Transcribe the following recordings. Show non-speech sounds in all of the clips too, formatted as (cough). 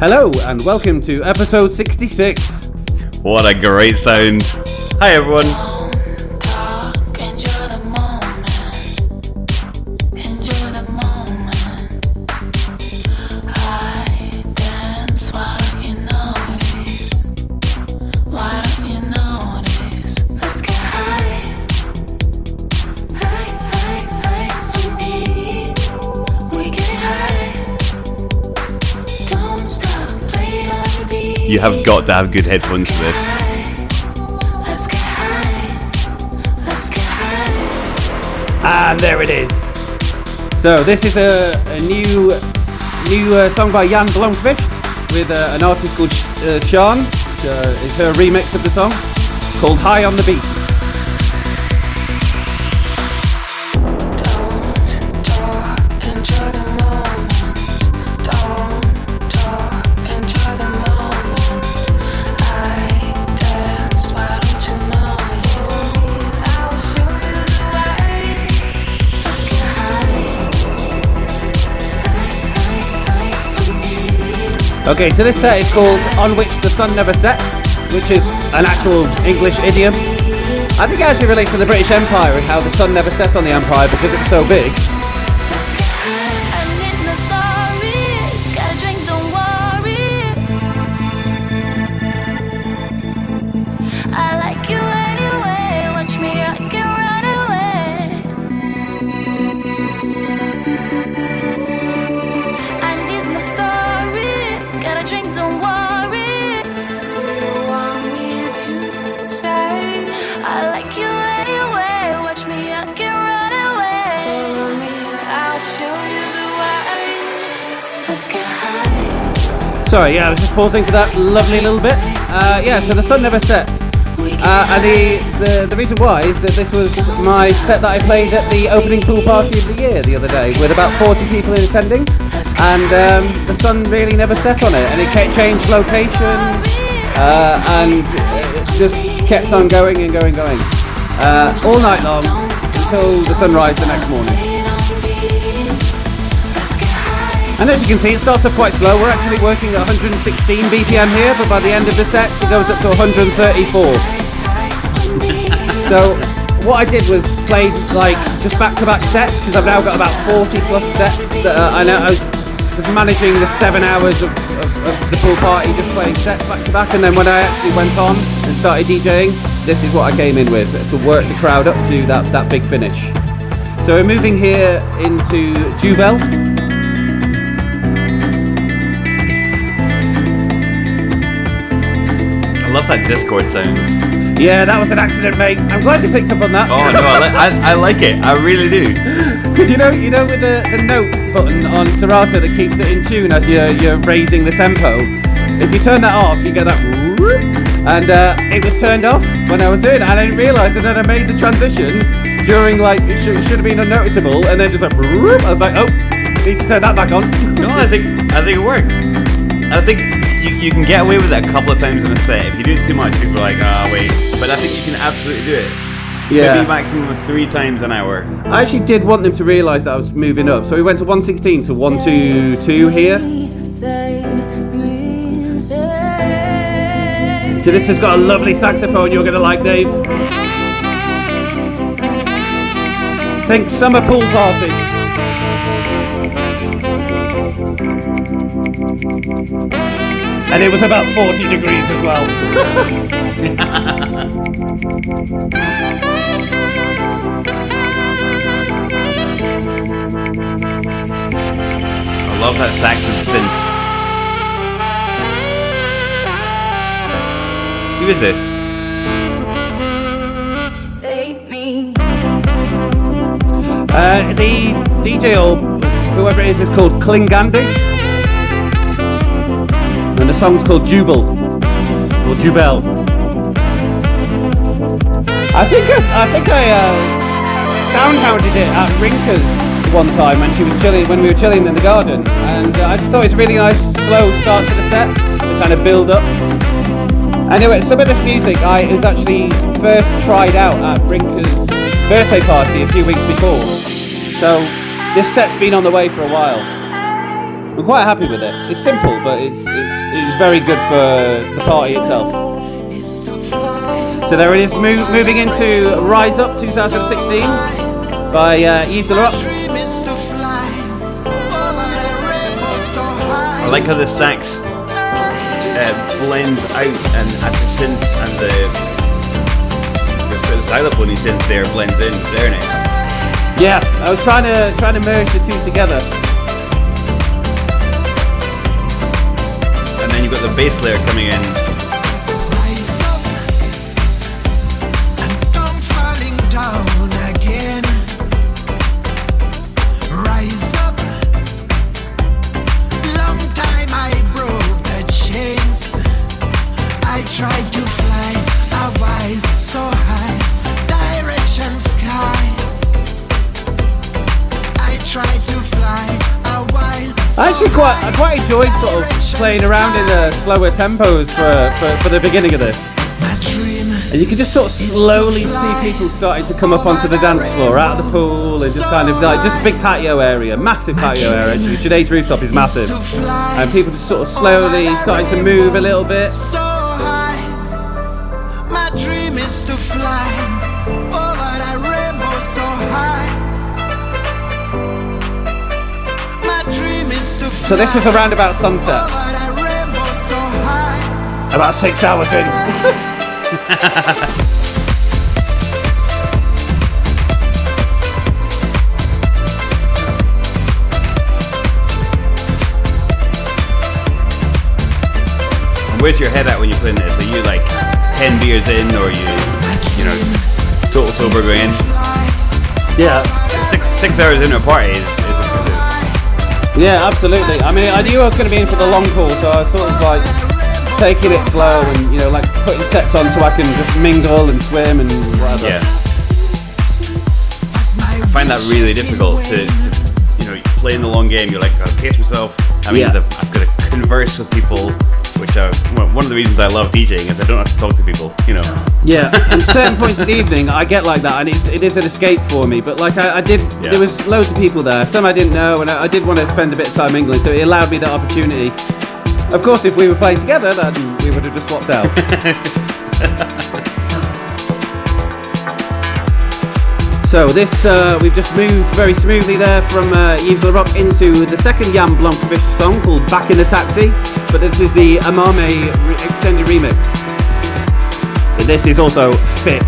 Hello and welcome to episode 66. What a great sound. Hi everyone. You have got to have good headphones for this. And there it is. So this is a, a new new uh, song by Jan Blomqvist with uh, an artist called uh, Sean. Uh, it's her remix of the song called High on the Beat. Okay, so this set is called On Which the Sun Never Sets, which is an actual English idiom. I think it actually relates to the British Empire and how the sun never sets on the Empire because it's so big. Sorry, yeah, I was just pausing for that lovely little bit. Uh, yeah, so the sun never set. Uh, and the, the the reason why is that this was my set that I played at the opening pool party of the year the other day with about 40 people in attending, and um, the sun really never set on it, and it changed location, uh, and it just kept on going and going, and going, uh, all night long until the sunrise the next morning. And as you can see, it starts off quite slow. We're actually working at 116 BPM here, but by the end of the set, it goes up to 134. So what I did was played like just back-to-back sets because I've now got about 40 plus sets. That, uh, I know I was, managing the seven hours of, of, of the pool party, just playing sets back-to-back, and then when I actually went on and started DJing, this is what I came in with to work the crowd up to that that big finish. So we're moving here into Jubel. Love that Discord sound. Yeah, that was an accident, mate. I'm glad you picked up on that. Oh no, I, li- I, I like it. I really do. (laughs) Because you know, you know, with the, the note button on Serato that keeps it in tune as you're you're raising the tempo. If you turn that off, you get that, (laughs) and uh, it was turned off when I was doing it, and I didn't realise. And then I made the transition during like it should, should have been unnoticeable, and then just like, (laughs) I was like, oh, need to turn that back on. No, I think I think it works. I think you, can get away with it a couple of times in a set. If you do it too much, people are like, ah, wait. But I think you can absolutely do it. yeah. Maybe maximum of three times an hour. I actually did want them to realise that I was moving up, so we went to 116 to 122 here. So this has got a lovely saxophone you're gonna like, Dave. Think summer pool party. And it was about 40 degrees as well. I love that sax with synth. Who is this? Save me. Uh, the DJ or whoever it is is called Klingande. The song's called Jubel. Or Jubel. I think I, I think I uh, soundhounded it at Rinker's one time when she was chilling when we were chilling in the garden. And uh, I just thought it was a really nice slow start to the set to kind of build up. Anyway, some of this music I was actually first tried out at Rinker's birthday party a few weeks before. So this set's been on the way for a while. I'm quite happy with it. It's simple, but it's it's, it's very good for the party itself. So there it is, mo- moving into Rise Up 2016 by uh, Yves Rock. I like how the sax uh, blends out and at the synth and the, the, the xylophone synth there blends in. Very nice. Yeah, I was trying to trying to merge the two together. You've got the bass layer coming in. Actually quite I quite enjoyed sort of playing around in the slower tempos for, for, for the beginning of this. And you can just sort of slowly see people starting to come up onto the dance floor, out of the pool, and just kind of like just a big patio area, massive patio area. Today's rooftop is massive, and people just sort of slowly starting to move a little bit. My dream is to fly So this was around about sunset. About six hours in. Where's your head at when you're playing this? Are you like 10 beers in or you you know, total sober going Yeah. Six six hours into a party is, is impressive. Yeah, absolutely. I mean, I knew I was going to be in for the long haul, so I was sort of like taking it slow and you know, like putting sets on so I can just mingle and swim and whatever. Yeah. I find that really difficult to, to you know, playing the long game. You're like, I'll pace myself. That means yeah. I've, I've got to converse with people one of the reasons I love DJing is I don't have to talk to people, you know. Yeah, and (laughs) certain points in the evening I get like that, and it's, it is an escape for me. But like I, I did, yeah. there was loads of people there. Some I didn't know, and I, I, did want to spend a bit of time mingling, so it allowed me that opportunity. Of course, if we were playing together, then we would have just swapped out. (laughs) So this, uh, we've just moved very smoothly there from uh, Yves Larock into the second Jan Blomqvist song called Back in the Taxi, but this is the Amame re- extended remix. And this is also Fit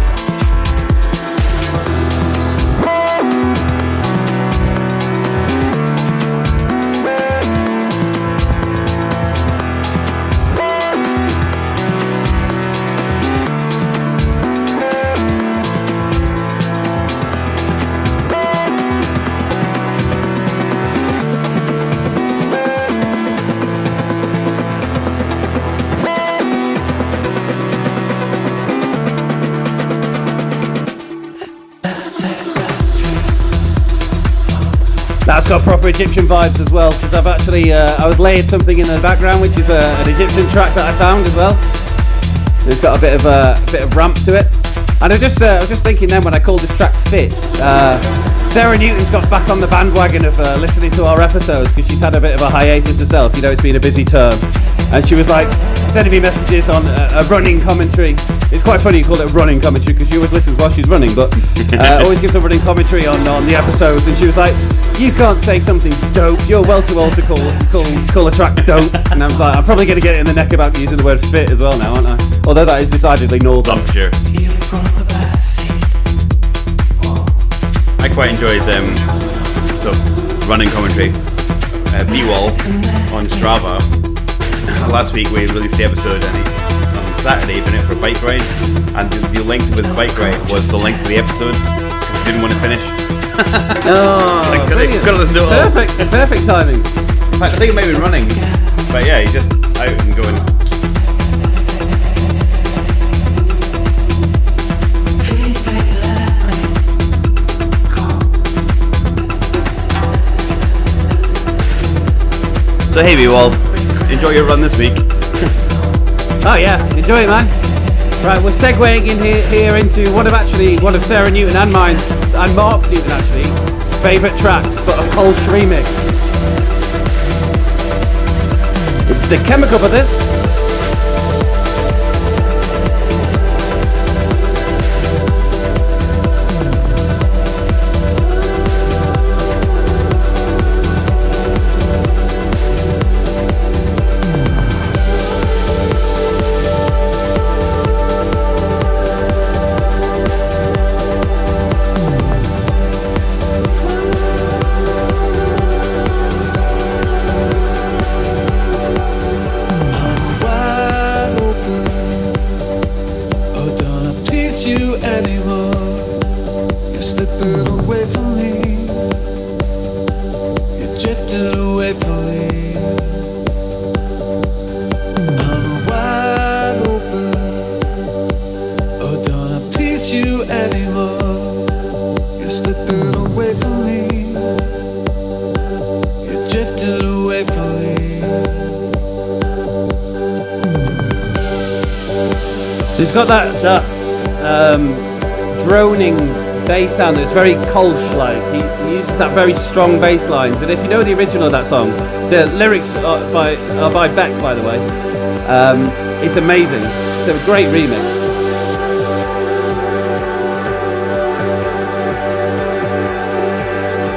got proper Egyptian vibes as well, because I've actually, uh, I was laying something in the background, which is uh, an Egyptian track that I found as well. It's got a bit of uh, a bit of ramp to it. And I just, uh, I was just thinking then when I called this track Fit, uh, Sarah Newton's got back on the bandwagon of uh, listening to our episodes because she's had a bit of a hiatus herself. You know, it's been a busy term. And she was like, sending me messages on a, a running commentary. It's quite funny you call it running commentary because she always listens while she's running, but uh, (laughs) always gives a running commentary on, on the episodes. And she was like, "You can't say something dope. You're well too old to call call call a track dope." And I was like, "I'm probably going to get it in the neck about using the word fit as well now, aren't I?" Although that is decidedly northern. Oh, sure. I quite enjoyed um, so running commentary. Uh, B-Wall on Strava (laughs) last week we released the episode and on Saturday went out for a bike ride and the, the length of his bike ride was the length of the episode didn't want to finish. Oh, like, could have listened to it perfect, perfect timing. In fact, I think it may been running, but yeah, he's just out and going. So hey, we all enjoy your run this week. oh yeah, enjoy it, man. Right, we're segueing in here, here into one of actually one of Sarah Newton and mine and Mark Newton actually favourite tracks, but a cold remix. It's the Chemical Brothers got that that um, droning bass sound that's very Kolsch-like. He, he uses that very strong bass lines. And if you know the original of that song, the lyrics are by are by Beck, by the way. Um, it's amazing. It's a great remix.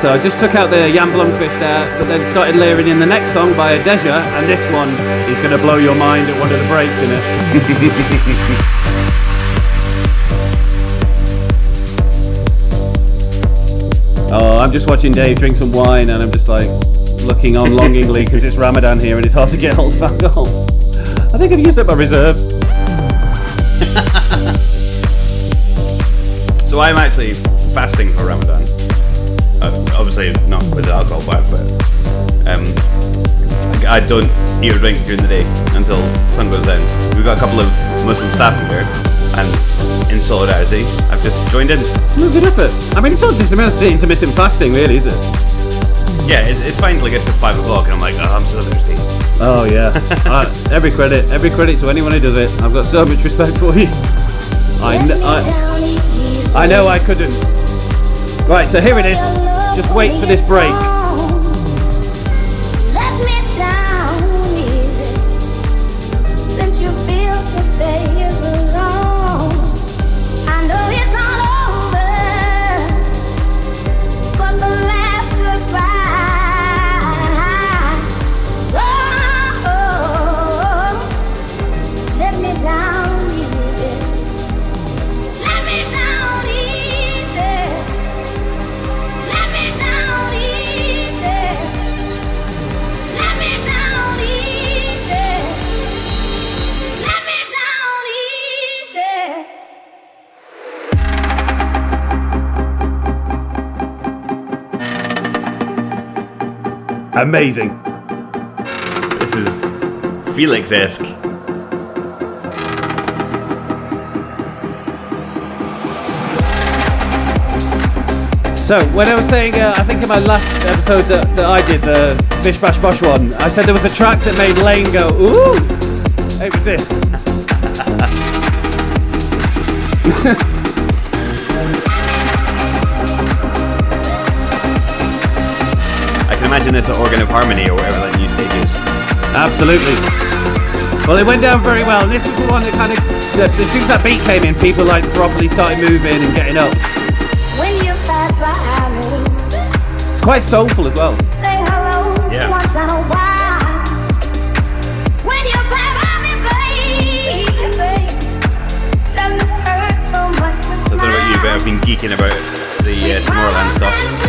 So I just took out the Jan Blomqvist there, but then started layering in the next song by Adeja, and this one is going to blow your mind at one of the breaks in it. (laughs) Oh, I'm just watching Dave drink some wine and I'm just like looking on longingly because it's Ramadan here and it's hard to get hold of alcohol. I think I've used up my reserve. (laughs) So I'm actually fasting for Ramadan. Obviously not with the alcohol part, but um, I don't eat or drink during the day until sun goes down. We've got a couple of Muslim staff in here, and in solidarity, I've just joined in. No good effort. I mean, it's not just intermittent fasting, really, is it? Yeah, it's, it's fine till it gets to five o'clock, and I'm like, oh, I'm so thirsty. Oh yeah. (laughs) uh, every credit, every credit to anyone who does it. I've got so much respect for you. I, kn- I, I know I couldn't. Right, so here it is. Just wait for this break. Amazing. This is Felix-esque. So when I was saying, uh, I think in my last episode that, that I did, the Bish Bash Bosh one, I said there was a track that made Lane go, ooh. It was this. Imagine this at Organ of Harmony or whatever that new stage is. Absolutely. Well, it went down very well. And this is the one that kind of, that, as soon as that beat came in, people like properly started moving and getting up. When you pass by me, It's quite soulful as well. say hello Yeah. once in a while. When you pass by me, baby, doesn't hurt so much So I don't know about you, but I've been geeking about the uh, Tomorrowland stuff.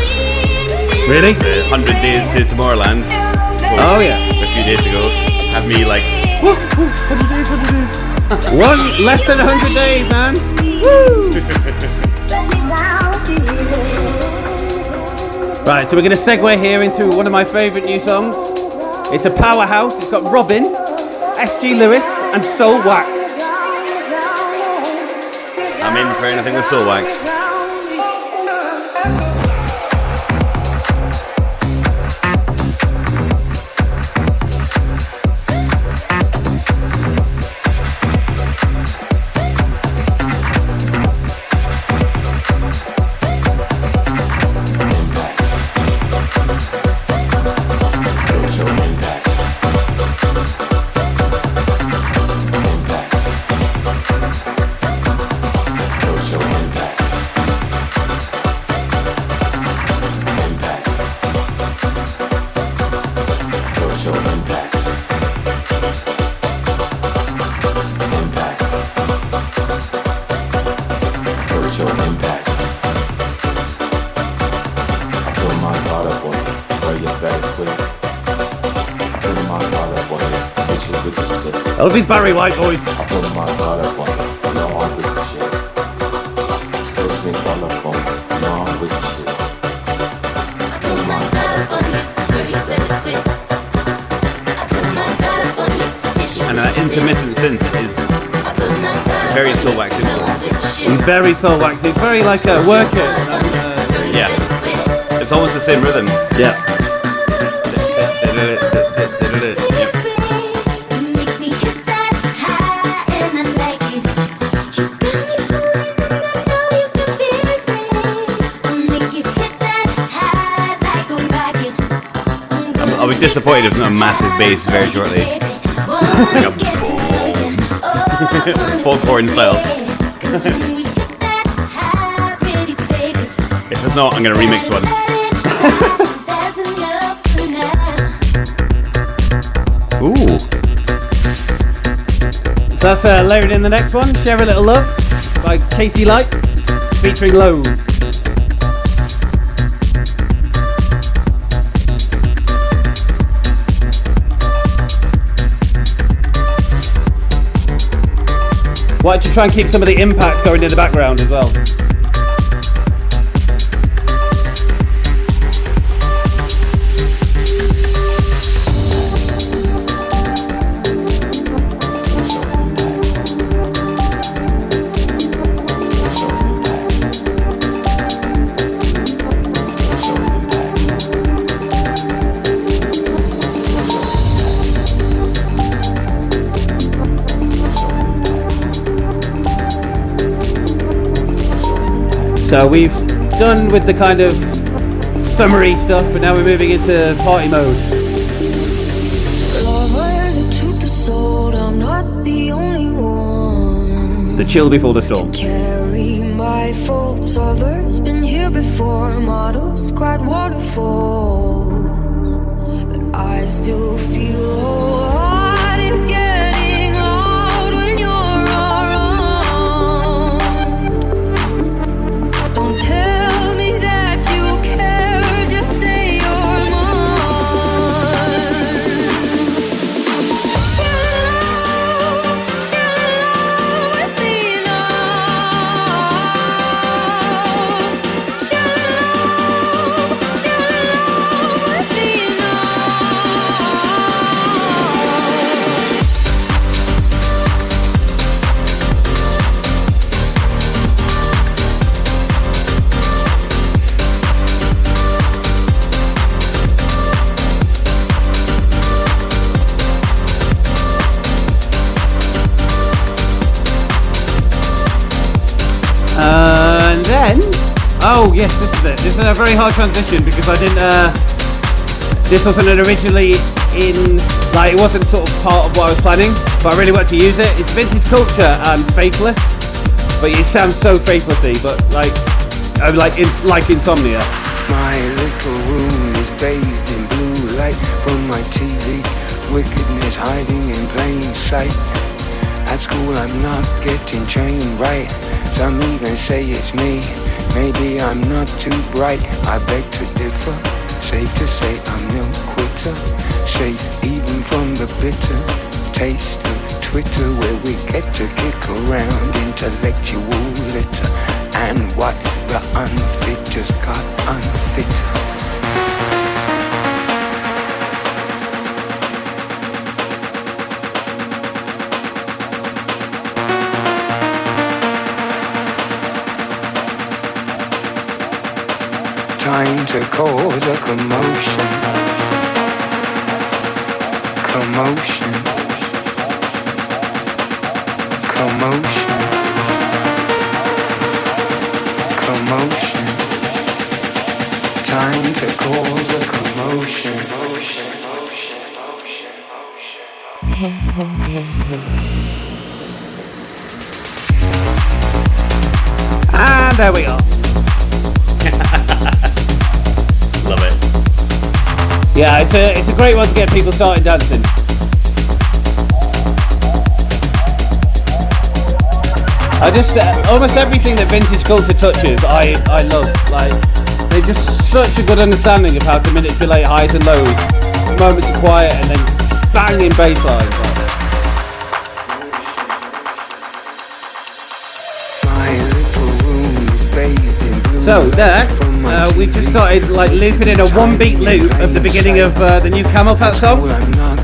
Really? The 100 Days to Tomorrowland Oh, yeah. a few days ago had me like, whoa, whoa, 100 days, 100 days. (laughs) One less than 100 days, man. Right, so we're going to segue here into one of my favourite new songs. It's a powerhouse. It's got Robyn, S.G. Lewis, and Soulwax. I'm in for anything with Soulwax. Stick. I love his Barry White voice. I put my guard up on you, you I'm with the shit. Still drink all up on you, you know I'm with the shit. I put my guard up on you, girl, you better quit. I put my guard up on you, And with that the intermittent synth is I put my guard up very on you, soul wax influence. with shit. He's very soul waxy. He's very like a worker. Uh, Yeah. It's almost the same rhythm. yeah. Disappointed if not a massive bass very shortly. Like a boom. Foghorn style. (laughs) If it's not, I'm gonna remix one. (laughs) Ooh. So that's uh, layered in the next one. Share a little love by Casey Light, featuring Loathe. You try and keep some of the impact going in the background as well? So we've done with the kind of summary stuff, but now we're moving into party mode. Lover, the sold. The. The chill before the storm. This a very hard transition because I didn't. Uh, this wasn't originally in, like, it wasn't sort of part of what I was planning, but I really wanted to use it. It's vintage culture and faithless, but it sounds so faithlessy, but like, I'm like, in, like insomnia. My little room is bathed in blue light from my TV. Wickedness hiding in plain sight. At school I'm not getting trained right. Some even say it's me. Maybe I'm not too bright. I beg to differ. Safe to say I'm no quitter. Safe even from the bitter taste of Twitter where we get to kick around intellectual litter. And what the unfit just got unfitter. Time to cause a commotion. Commotion. Commotion. Commotion. Time to cause a commotion. Motion, motion, motion, motion. And there we are. (laughs) Love it. Yeah, it's a, it's a great one to get people started dancing. I just uh, almost everything that vintage culture touches, I I love. Like they just such a good understanding of how to manipulate highs and lows, moments of quiet, and then banging bass lines. Like, So there, light from my uh, we've just started like looping in a one-beat loop of the beginning of uh, the new CamelPhat song,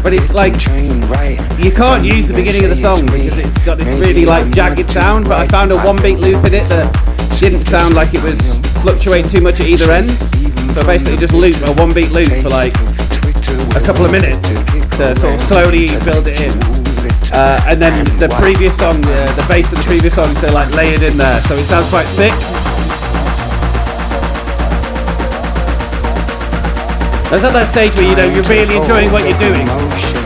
but it's like you can't use the beginning of the song because it's got this really like jagged sound. But I found a one-beat loop in it that didn't sound like it was fluctuating too much at either end. So basically, just loop a one-beat loop for like a couple of minutes to sort of slowly build it in. Uh, and then the previous song, uh, the bass of the previous song, they're like layered in there, so it sounds quite thick. At that stage where you know you're really enjoying what you're doing.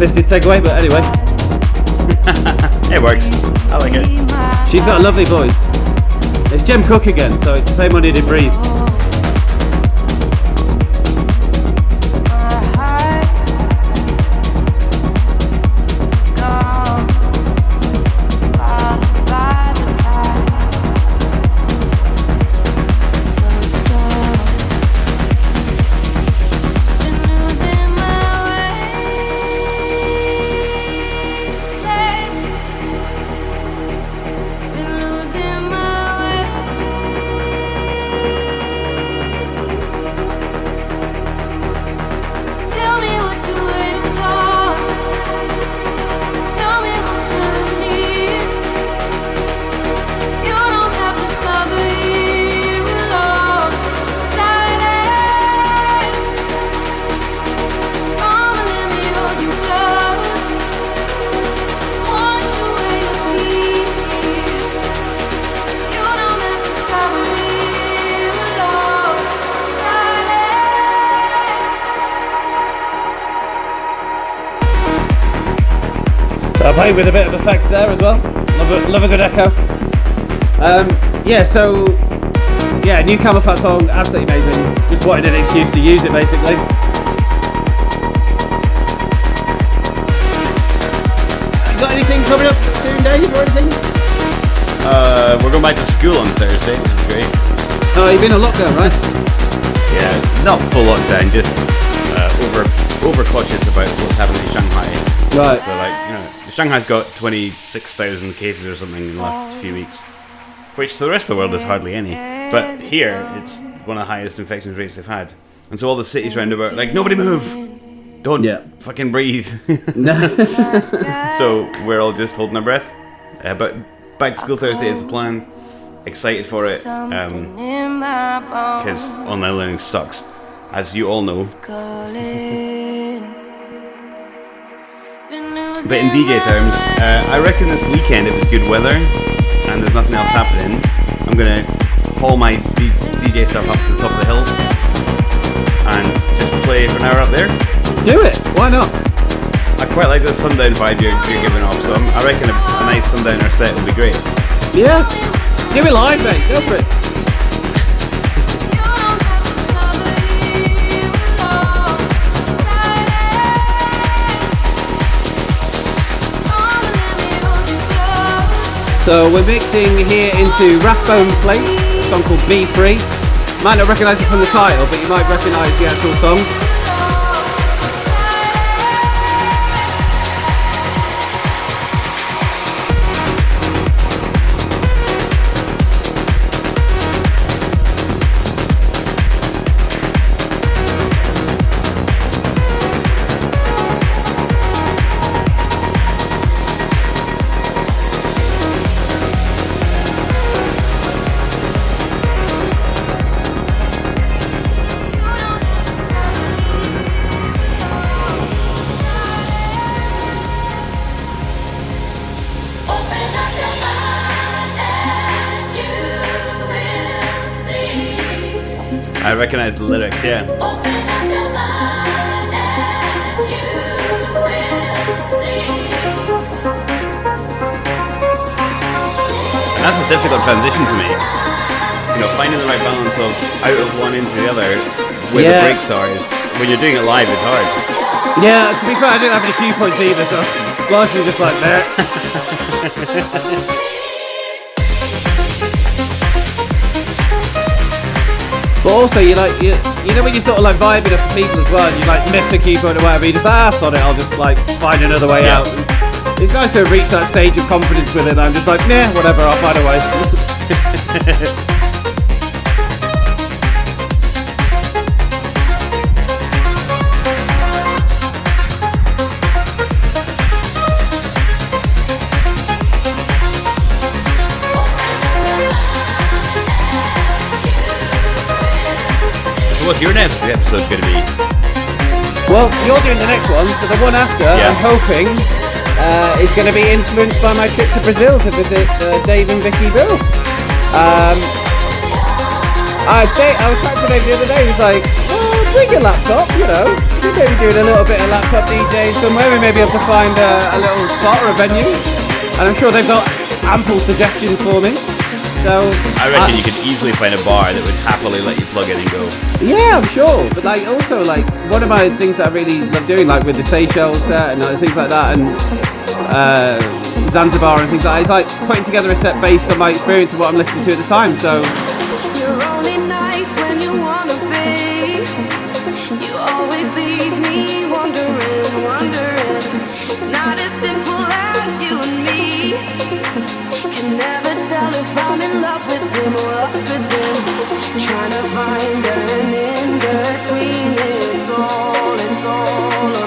Ham-fisted segue, but anyway, (laughs) It works. I like it. she's got a lovely voice. It's Jem Cooke again, so it's the same one who did Breathe. Silence. So I played with a bit of effects there as well. Love a, love a good echo. Um, yeah, so yeah, new CamelPhat song, absolutely amazing. Just wanted an excuse to use it basically. Got anything coming up soon, Dave, or anything? Uh, we're going back to school on Thursday, which is great. Oh, you've been in lockdown, right? Yeah, not full lockdown, just uh, over over cautious about what's happening in Shanghai. Right. So like, Shanghai's got 26,000 cases or something in the last few weeks, which to the rest of the world is hardly any. But here, it's one of the highest infection rates they've had. And so all the cities round about, like, nobody move! Don't Yeah. fucking breathe. (laughs) (laughs) So (laughs) we're all just holding our breath. Uh, but back to school Thursday is the plan. Excited for it. Um, because online learning sucks, as you all know. But in DJ terms, uh, I reckon this weekend if it's good weather and there's nothing else happening, I'm gonna haul my D- DJ stuff up to the top of the hill and just play for an hour up there. Do it. Why not? I quite like the sundown vibe you're, you're giving off, so I'm, I reckon a, a nice sundowner set would be great. Yeah. Give it live, mate. Go for it. So we're mixing here into Rathbone Plate, a song called Be Free. Might not recognise it from the title, but you might recognise the actual song. Recognize the lyrics. Yeah. And that's a difficult transition to make. You know, finding the right balance of out of one into the other where Yeah. the breaks are. Is, when you're doing it live, it's hard. Yeah, to be fair, I didn't have any cue points either, so largely just like that. (laughs) But also, you like you, you know when you sort of like vibing off people as well, and you like miss the key point or whatever, you just ah, ask on it. I'll just like find another way Yeah. out. It's nice to reach that stage of confidence with it. I'm just like, nah, whatever, I'll find a way. (laughs) what's your next episode going to be? Well, you're doing the next one, so the one after, Yeah. I'm hoping, uh, is going to be influenced by my trip to Brazil to visit uh, Dave and Vicky Bill. Um, say, I was talking to Dave the other day, he was like, oh, bring your laptop, you know. You may be doing a little bit of laptop DJing somewhere, we may be able to find a, a little spot or a venue. And I'm sure they've got ample suggestions for me. So I reckon you could easily find a bar that would happily let you plug in and go. Yeah, I'm sure. But like also like one of my things that I really love doing, like with the Seychelles set and things like that, and uh, Zanzibar and things like that, is like putting together a set based on my experience of what I'm listening to at the time. So You're only nice when you wanna be. You always leave me wondering, wondering. It's not as simple as you and me. Can never if I'm in love with him or lost with him. Trying to find an in between. It's all, it's all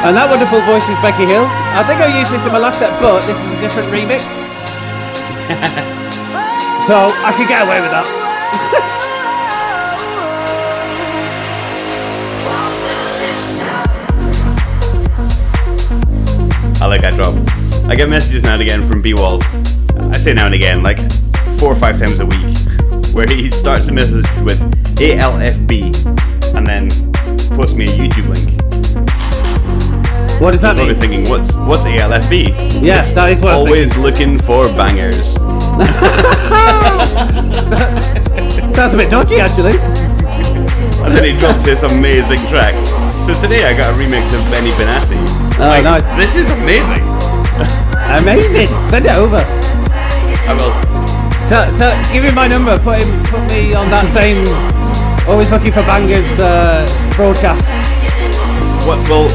and that wonderful voice is Becky Hill. I think I used this in my last set, but this is a different remix. (laughs) so I could get away with that. I like that drop. I get messages now and again from B-Wall. I say now and again, like four or five times a week, where he starts a message with ALFB and then posts me a YouTube link. What does that Probably mean? thinking, what's what's ALFB? Yes, that is what Always looking for bangers. (laughs) (laughs) Sounds a bit dodgy actually. (laughs) And then he drops this amazing track. So today I got a remix of Benny Benassi. Oh, Like, nice. This is amazing. Amazing. Send it over. I will. So, so give me my number. Put him, put me on that same. Always looking for bangers uh, broadcast. What, well,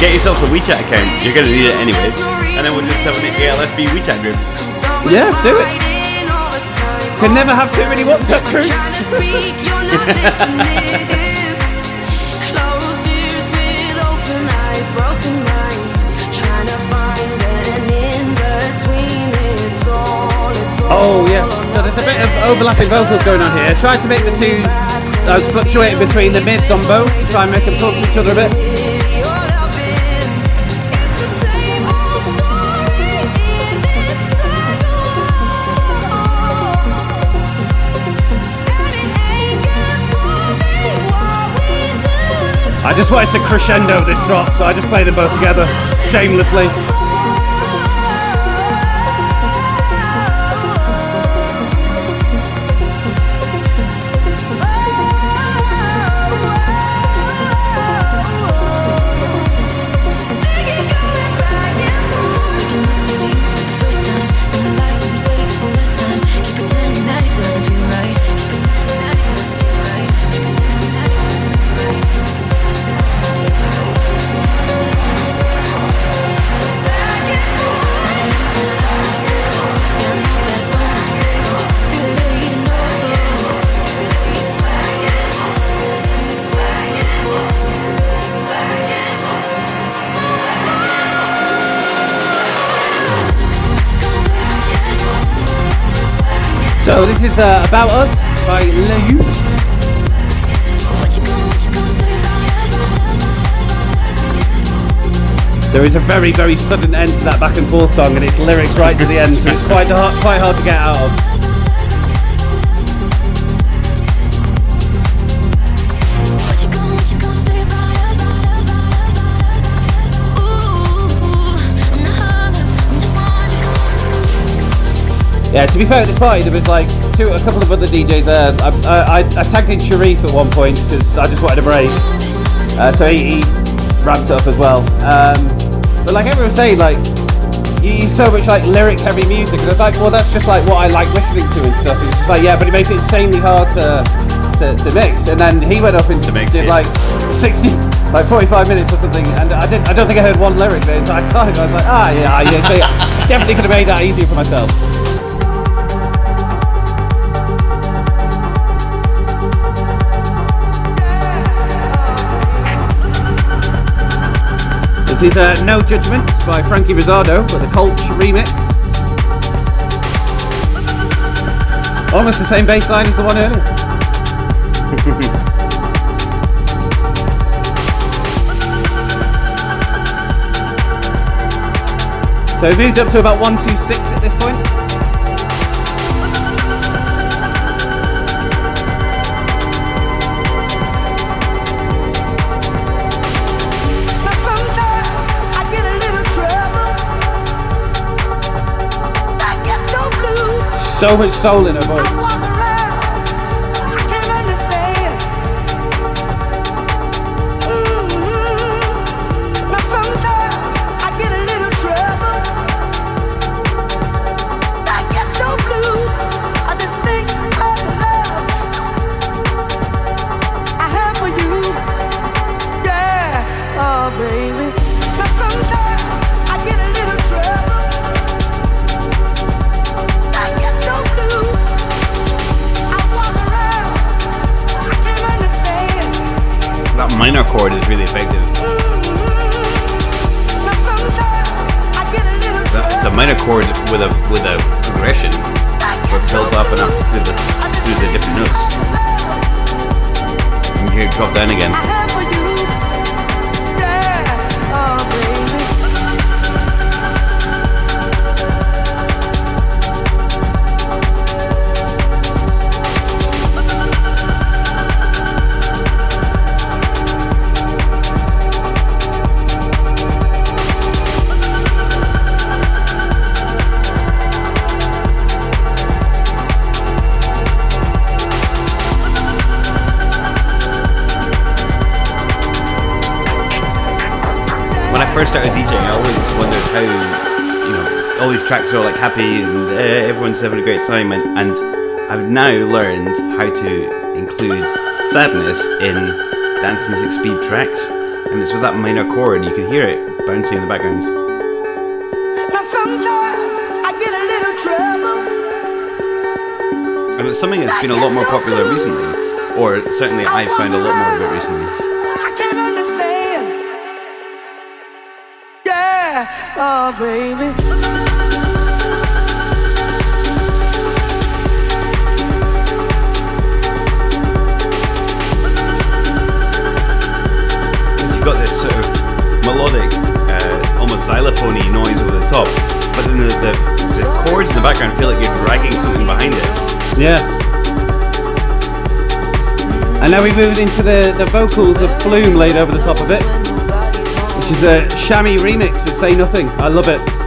get yourself a WeChat account. You're going to need it anyways. And then we'll just have an ALFB WeChat group. Yeah, do it. Can never have too many WhatsApp groups. Trying to speak, you're not listening. Closed ears with open eyes, broken minds. Trying to find an in between. It's all, it's all. Oh yeah. So there's a bit of overlapping vocals going on here. Try to make the two. Uh, I was fluctuating between the mids on both. to Try and make them talk to each other a bit. I just wanted to crescendo this drop, so I just played them both together, shamelessly. Is uh, About Us by Le There is a very, very sudden end to that back and forth song, and its lyrics right to the end, so it's quite hard, quite hard to get out of. Yeah, to be fair, at this party there was like two, a couple of other DJs there. I, I, I tagged in Sharif at one point because I just wanted a break. Uh, so he, he ramped up as well. Um, but like everyone was saying, like you use so much like lyric heavy music, and it's like, well, that's just like what I like listening to and stuff. It's just like, yeah, but it makes it insanely hard to to, to mix. And then he went up and mix, did yeah. like 60, like 45 minutes or something, and I didn't, I don't think I heard one lyric the entire time. I was like, ah, yeah, yeah, so definitely could have made that easier for myself. This is uh, No Judgment by Franky Rizardo, but the Colch remix. Almost the same bass line as the one earlier. (laughs) so we moved up to about 126 at this point. So much soul in her voice. Chord is really effective. Now sometimes I get a minor chord with a with a progression, but built up enough through the through the different notes. And it drop down again. First started DJing, I always wondered how you know all these tracks are like happy and uh, everyone's having a great time, and, and I've now learned how to include sadness in dance music speed tracks, and it's with that minor chord. You can hear it bouncing in the background. Now sometimes I get a little trouble. And it's something that's been a lot more popular recently, or certainly I've found a lot more of it recently. Oh baby. You've got this sort of melodic, uh, almost xylophony noise over the top, but then the, the, the chords in the background feel like you're dragging something behind it. Yeah. And now we move into the, the vocals of Flume laid over the top of it, which is a Shammy remix of Say Nothing. I love it.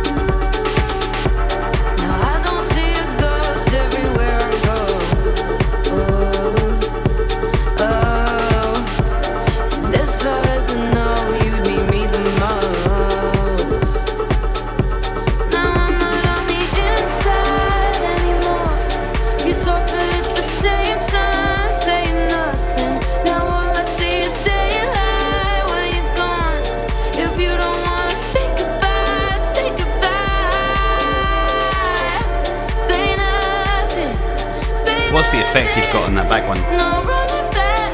Effect you've got on that back one? no running back.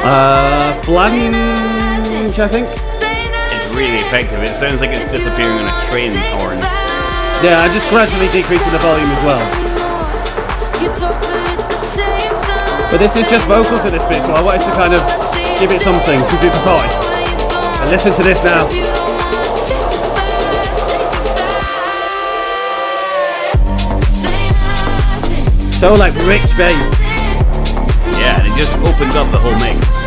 Uh, flange, I think. It's really effective. It sounds like it's disappearing on a train horn. Yeah, I'm just gradually decreasing the volume as well. But this is just vocals at this bit, so I wanted to kind of give it something because it's a party. And listen to this now. So like rich bass. Yeah, and it just opens up the whole mix.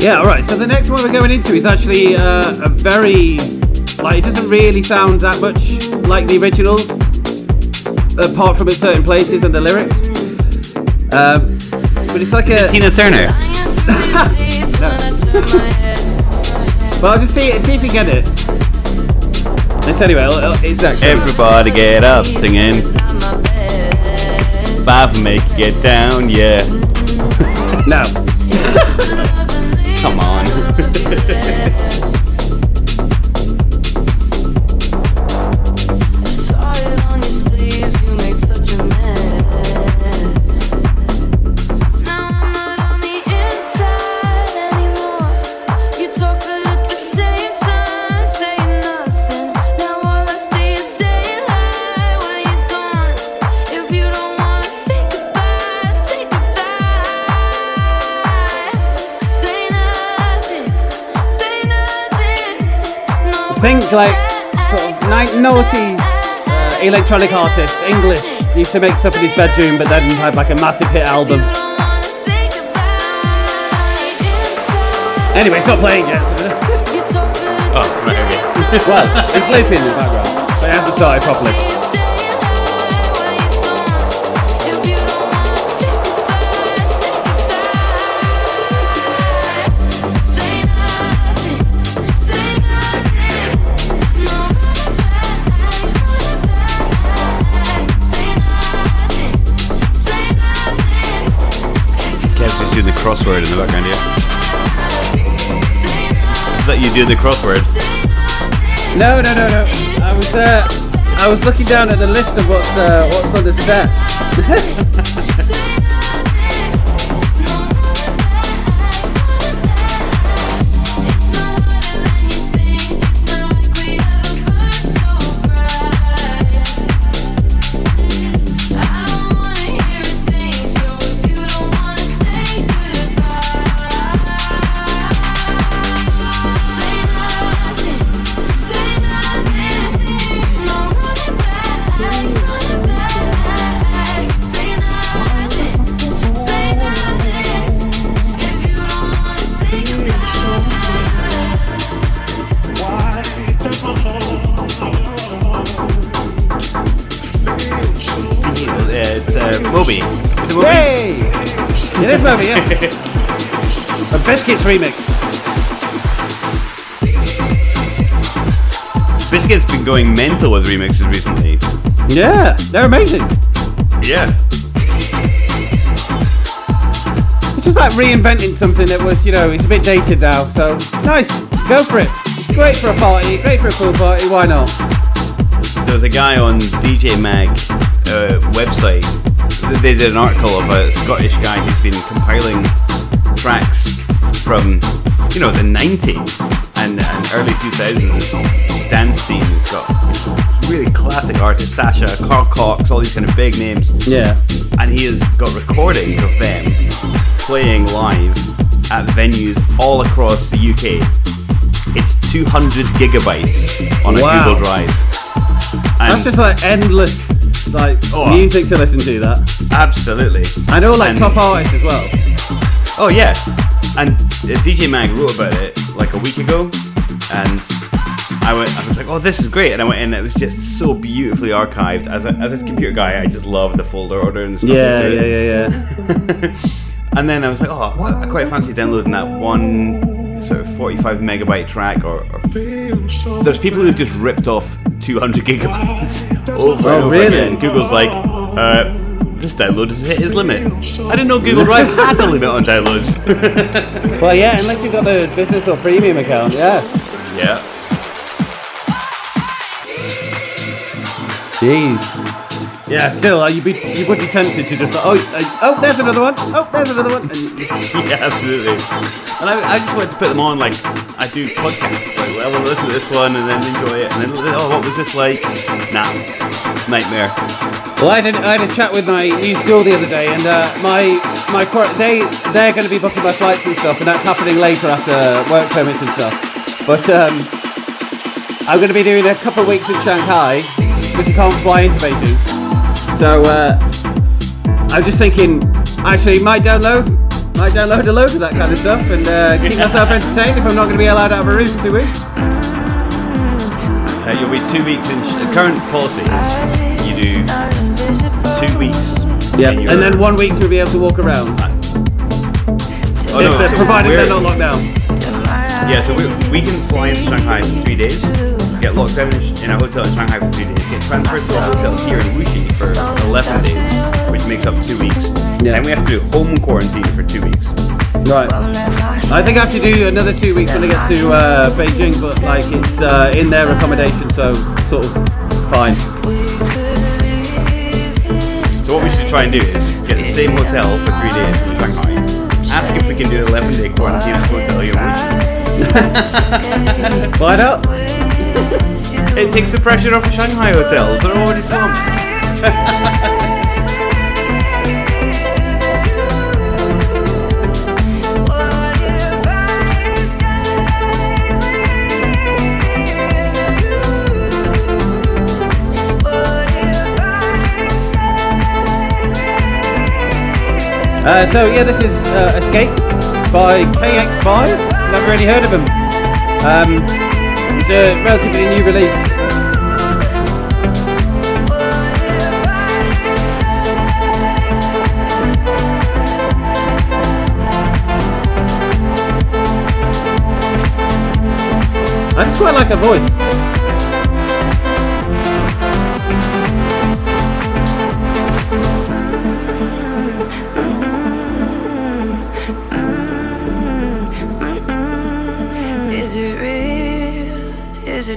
Yeah, alright, so the next one we're going into is actually uh, a very. Like, it doesn't really sound that much like the original, apart from in certain places and the lyrics. Um, but it's like a. Tina Turner. (laughs) Well, just see, see if you get it. It's anyway, it'll- it'll- it's next. Everybody get up singing. Five make you get down, yeah. (laughs) No. (laughs) Come on. Think like sort of ni- noughties uh, electronic artist, English, used to make stuff in his bedroom, but then had like a massive hit album. Anyway, it's not playing yet. so- (laughs) Oh, right, okay. (laughs) well, it's looping in the background, but it hasn't started properly. Crossword in the background. Is that you doing the crossword? No, no, no, no. I was uh, I was looking down at the list of what's uh, what's on the set. (laughs) It is movie, yeah. A Biscits remix. Biscits' been going mental with remixes recently. Yeah, they're amazing. Yeah. It's just like reinventing something that was, you know, it's a bit dated now. So nice, go for it. Great for a party, great for a pool party. Why not? There was a guy on DJ Mag uh, website. They did an article of a Scottish guy who's been compiling tracks from, you know, the 90s and, uh, and early 2000s dance scene. It's got really classic artists, Sasha, Carl Cox, all these kind of big names. Yeah. and he has got recordings of them playing live at venues all across the UK. It's 200 gigabytes on a Wow. Google Drive. That's just like endless, like Oh. music to listen to. That absolutely. and all like And- top artists as well. Oh yeah, and uh, DJ Mag wrote about it like a week ago, and I went. I was like, "Oh, this is great!" And I went in. It was just so beautifully archived. As a, as a computer guy, I just love the folder order and stuff. Yeah, yeah, yeah, yeah. (laughs) And then I was like, oh, I I quite fancy downloading that one sort of 45 megabyte track. Or, or there's people who've just ripped off 200 gigabytes (laughs) over and Oh, over really? again. Google's like, uh, this download has hit its limit. I didn't know Google Drive had a limit on downloads. (laughs) Well, yeah, unless you've got the business or premium account, yeah. yeah. Jeez. Yeah, still, uh, you'd be, you would be tempted to just, oh, uh, oh, there's another one. Oh, there's another one. And (laughs) Yeah, absolutely. And I, I just wanted to put them on like I do podcasts. Like, well, we'll listen to this one and then enjoy it, and then oh, what was this like? Nah, nightmare. Well, I, I had a chat with my new school the other day, and uh, my my they they're going to be booking my flights and stuff, and that's happening later after work permits and stuff. But um, I'm going to be doing a couple of weeks in Shanghai, which you can't fly into Beijing. So uh, I'm just thinking, actually, might download might download a load of that kind of stuff and uh, keep myself entertained if I'm not going to be allowed out of a room for two weeks. Uh, you'll be two weeks in. The current policy do two weeks. Yeah, and then one week you'll be able to walk around, Oh, no, they're, so provided they're not locked down. Yeah, so we, we can fly into Shanghai for three days, get locked down in, a hotel in Shanghai for three days, get transferred to a hotel here in Wuxi for 11 days, which makes up two weeks. Yeah. Then we have to do home quarantine for two weeks. Right. I think I have to do another two weeks when I get to uh, Beijing, but like it's uh, in their accommodation, so sort of fine. What we should try and do is get the same hotel for three days in Shanghai, ask if we can do an 11 day quarantine at the hotel in Wuxi. (laughs) Why not? It takes the pressure off the Shanghai hotels, they're already swamped. (laughs) Uh, so yeah, this is uh, Escape by kx5. Never really heard of them. Um, it's a relatively new release. I just quite like her voice.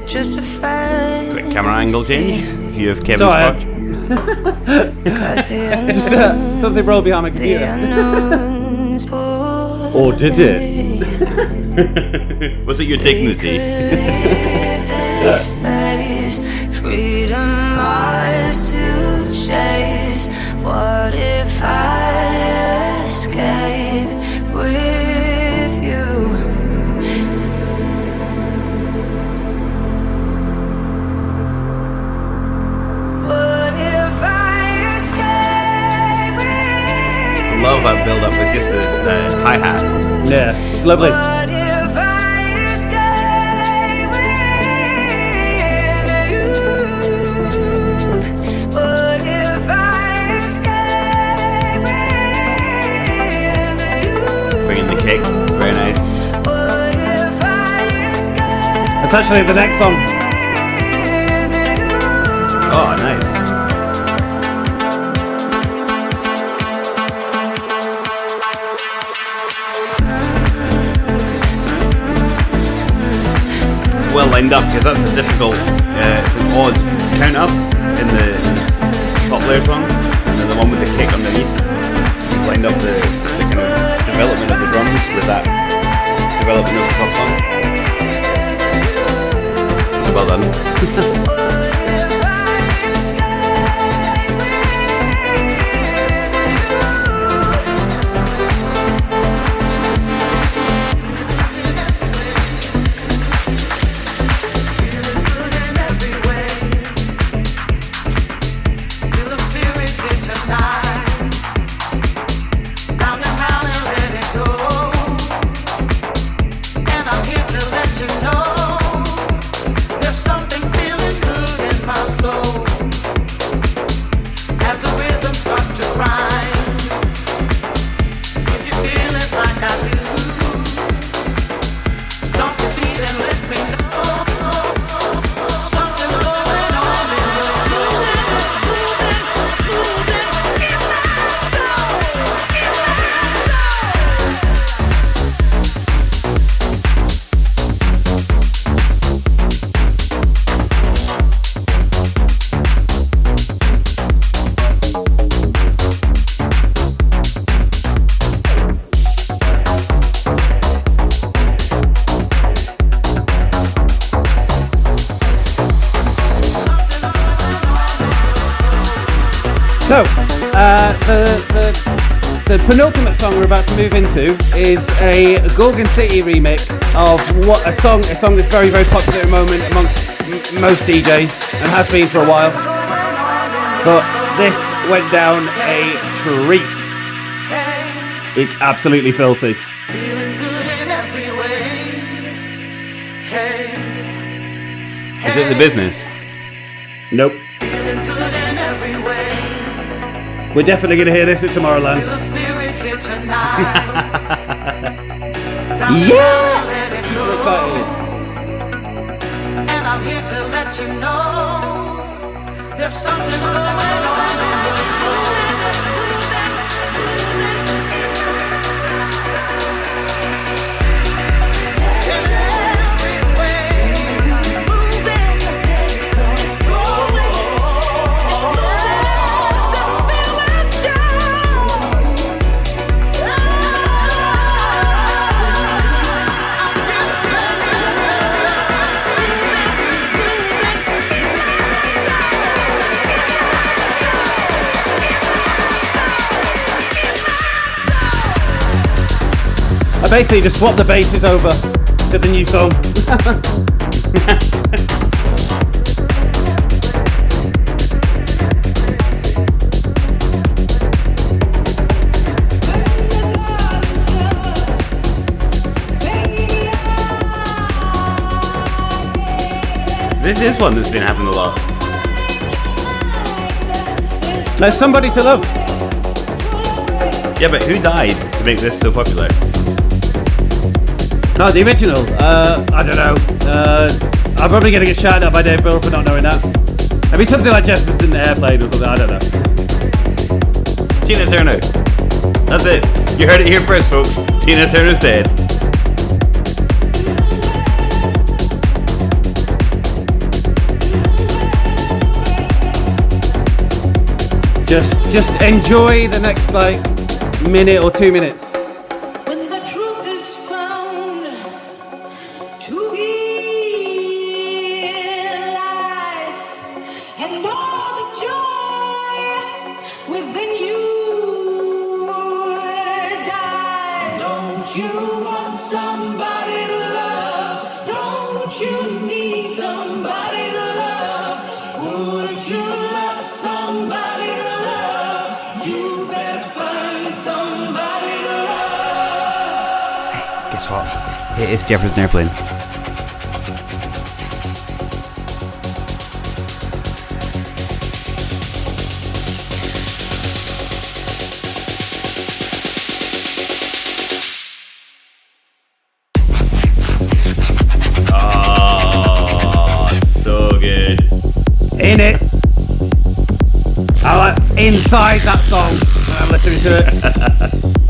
It just a fact? Quick camera angle change, view of Kevin's Sorry. crotch. (laughs) Cause uh, (laughs) something rolled behind my The computer. (laughs) Or did it? Was it your dignity? Love that build up with just the, the hi hat. Yeah, lovely. What if I escape with you? What if I escape with you? Bringing the kick, very nice. What if I escape That's actually the next song. Oh, nice. Well lined up because that's a difficult, uh, it's an odd count up in the, top layer song, and then the one with the kick underneath. You've lined up the, the kind of development of the drums with that development of the top song. Well done. (laughs) penultimate song we're about to move into is a Gorgon City remix of what a song, a song that's very, very popular at the moment amongst m- most DJs and has been for a while. But this went down a treat. It's absolutely filthy. Feeling good in every way. Hey, Is it the business? Nope. feeling good in every way. We're definitely going to hear this at Tomorrowland. Yeah! Let it go. And I'm here to let you know there's something going on in your soul. Basically just swap the basses over to the new song. This is one that's been happening a lot. There's somebody to love. Yeah, but who died to make this so popular? No, the original. Uh, I don't know. Uh, I'm probably going to get shouted at by Dave Bill for not knowing that. Maybe something like Jefferson Airplane or something. I don't know. Tina Turner. That's it. You heard it here first, folks. Tina Turner's dead. Just, just enjoy the next like minute or two minutes. Jefferson Airplane. So good. In it. I like inside that song. when I'm listening to it. (laughs)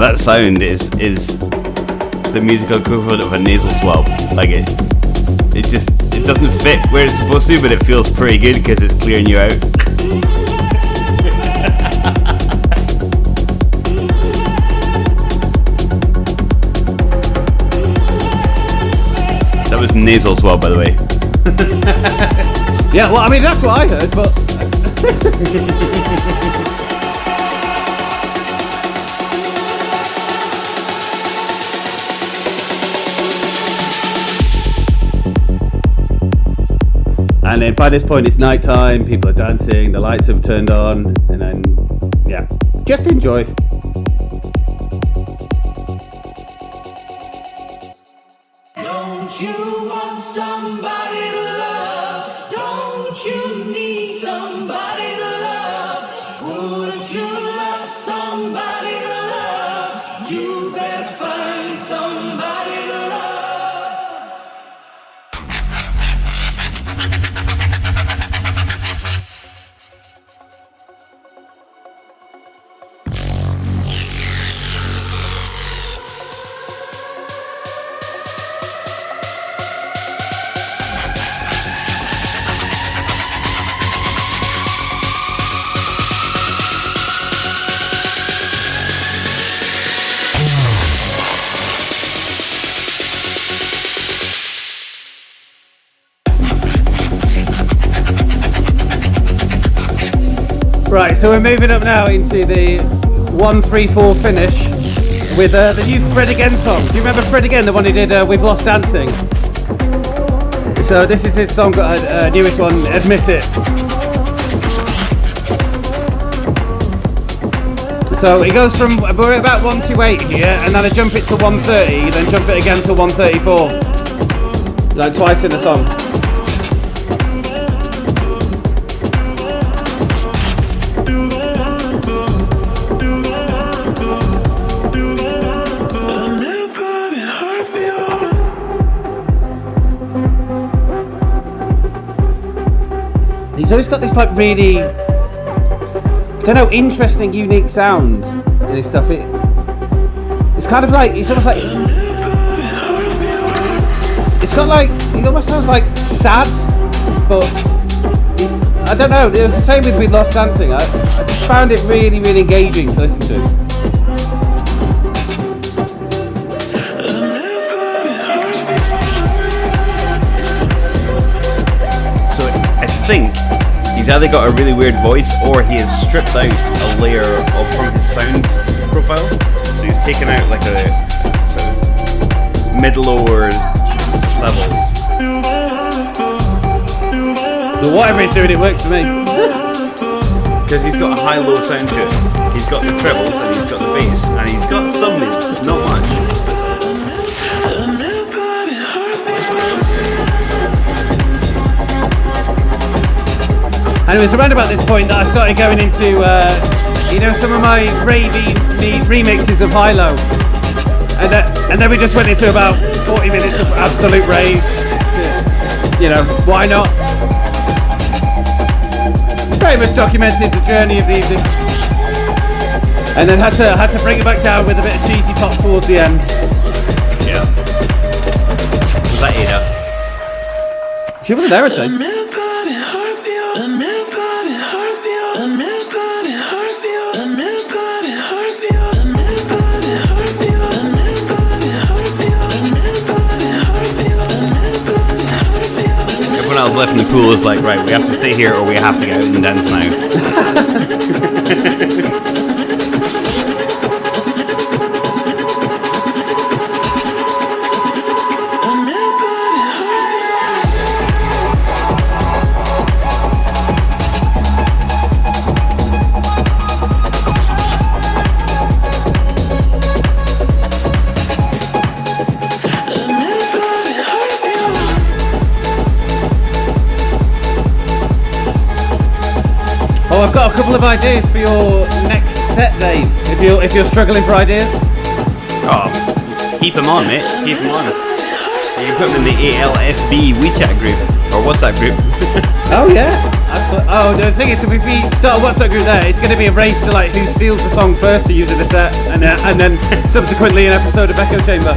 that sound is is the musical equivalent of a nasal swab. Like it, it just it doesn't fit where it's supposed to, but it feels pretty good because it's clearing you out. That was nasal swab, by the way. (laughs) Yeah, well, I mean that's what I heard, but (laughs) and then by this point it's night time. People are dancing. The lights have turned on, and then yeah, just enjoy. Right, so we're moving up now into the one, three, four finish with uh, the new Fred Again song. Do you remember Fred Again, the one he did uh, with Lost Dancing? So this is his song, uh, uh, newest one, Admit It. So it goes from we're at about 128 here, and then I jump it to 130, then jump it again to 134, like twice in the song. He's always got this like really, I don't know, interesting, unique sound in his stuff. It, it's kind of like it's almost like it's got like it almost sounds like sad, but I don't know. It was the same with with Lost Dancing. I, I just found it really, really engaging to listen to. Either got a really weird voice or he has stripped out a layer of from his sound profile. So he's taken out like a sort of mid lower levels. But whatever he's doing, it works for me. (laughs) Because he's got a high low sound to it. He's got the trebles and he's got the bass And it was around about this point that I started going into, uh, you know, some of my ravey remixes of Hilo. And, then and then we just went into about 40 minutes of absolute rave. You know, why not? Very much documented the journey of the evening. And then had to had to bring it back down with a bit of cheesy pop towards the end. Yeah. Was that Ada? She wasn't there, I think. Left in the pool is like, right, we have to stay here or we have to get out and dance now. (laughs) I've got a couple of ideas for your next set, Dave. If you're if you're struggling for ideas. Oh, keep them on, mate. Keep them on. You can put them in the ALFB WeChat group or WhatsApp group. (laughs) Oh yeah. Oh, the thing is, if we start a WhatsApp group there, it's going to be a race to like who steals the song first to use in the set, and uh, and then subsequently an episode of Echo Chamber.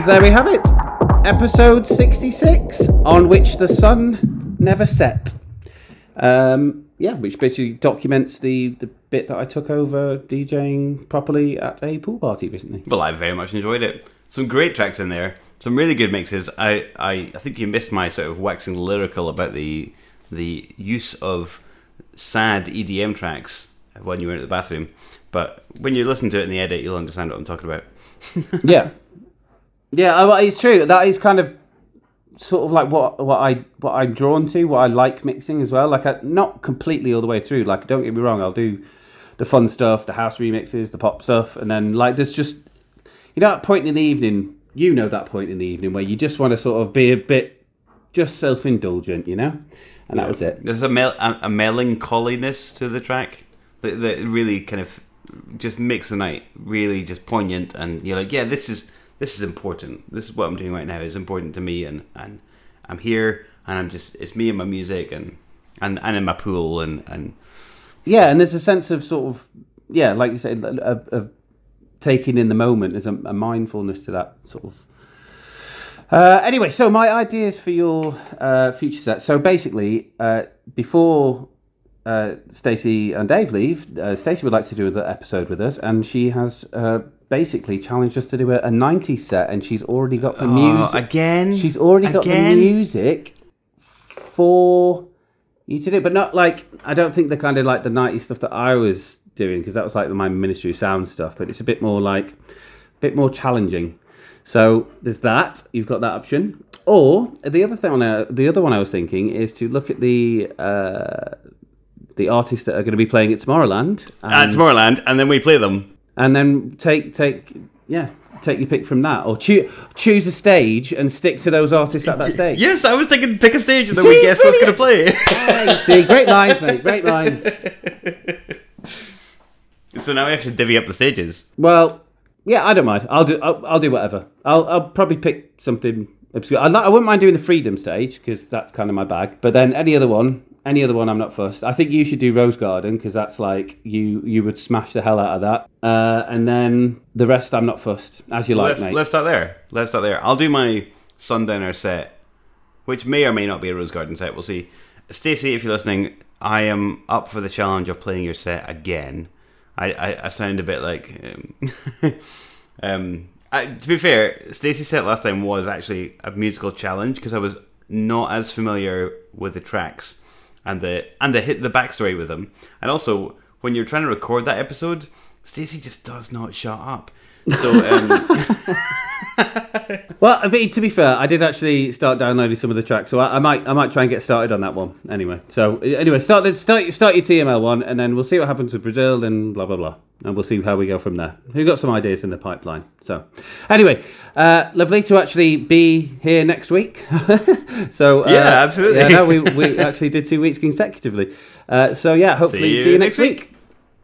And there we have it. Episode 66, on which the sun never set. Um, yeah, which basically documents the, the bit that I took over DJing properly at a pool party recently. Well, I very much enjoyed it. Some great tracks in there. Some really good mixes. I, I, I think you missed my sort of waxing lyrical about the the use of sad EDM tracks when you were in the bathroom. But when you listen to it in the edit, you'll understand what I'm talking about. (laughs) yeah, yeah, uh, well, it's true. That is kind of sort of like what what I what I'm drawn to, what I like mixing as well. Like, I, not completely all the way through. Like, don't get me wrong, I'll do the fun stuff, the house remixes, the pop stuff, and then like there's just you know that point in the evening. You know that point in the evening where you just want to sort of be a bit just self indulgent, you know, and that was it. There's a, mel- a, a melancholiness to the track that, that really kind of just makes the night really just poignant, and you're like, yeah, this is this is important. This is what I'm doing right now is important to me, and and I'm here, and I'm just it's me and my music, and and and in my pool, and and Yeah, and there's a sense of sort of yeah, like you said, of, of taking in the moment. There's a, a mindfulness to that sort of Uh, anyway, so my ideas for your uh, future set. So basically, uh, before uh, Stacey and Dave leave, uh, Stacey would like to do the episode with us, and she has uh, basically challenged us to do a, a 90s set, and she's already got the Oh, music. again? She's already got the music for you to do, but not like I don't think the kind of like the 90s stuff that I was doing because that was like my Ministry Sound stuff, but it's a bit more like a bit more challenging. So there's that. You've got that option. Or the other thing, uh, the other one I was thinking is to look at the uh, the artists that are going to be playing at Tomorrowland, At and, Tomorrowland, and then we play them. And then take take yeah take your pick from that, or choo- choose a stage and stick to those artists at that (laughs) stage. Yes, I was thinking pick a stage and then See, we guess what's going to play. Hey, see, great lines, mate. Great lines. (laughs) so now we have to divvy up the stages. Well, yeah, I don't mind. I'll do. I'll, I'll do whatever. I'll, I'll probably pick something obscure. I, I wouldn't mind doing the freedom stage because that's kind of my bag. But then any other one, any other one, I'm not fussed. I think you should do Rose Garden because that's like you you would smash the hell out of that. Uh, and then the rest, I'm not fussed. As you like, let's, mate. let's start there. Let's start there. I'll do my Sundowner set, which may or may not be a Rose Garden set. We'll see. Stacey, if you're listening, I am up for the challenge of playing your set again. I, I, I sound a bit like. Um, (laughs) um, I, to be fair, Stacey's set last time was actually a musical challenge because I was not as familiar with the tracks and the and the hit the backstory with them. And also, when you're trying to record that episode, Stacey just does not shut up. So um, (laughs) (laughs) Well, I mean, to be fair, I did actually start downloading some of the tracks, so I, I might I might try and get started on that one anyway. So anyway, start the, start start your TML one, and then we'll see what happens with Brazil and blah blah blah, and we'll see how we go from there. We've got some ideas in the pipeline. So anyway, uh, lovely to actually be here next week. (laughs) so uh, Yeah, absolutely. Yeah, no, we we actually did two weeks consecutively. Uh, so yeah, (laughs) hopefully see you, next week.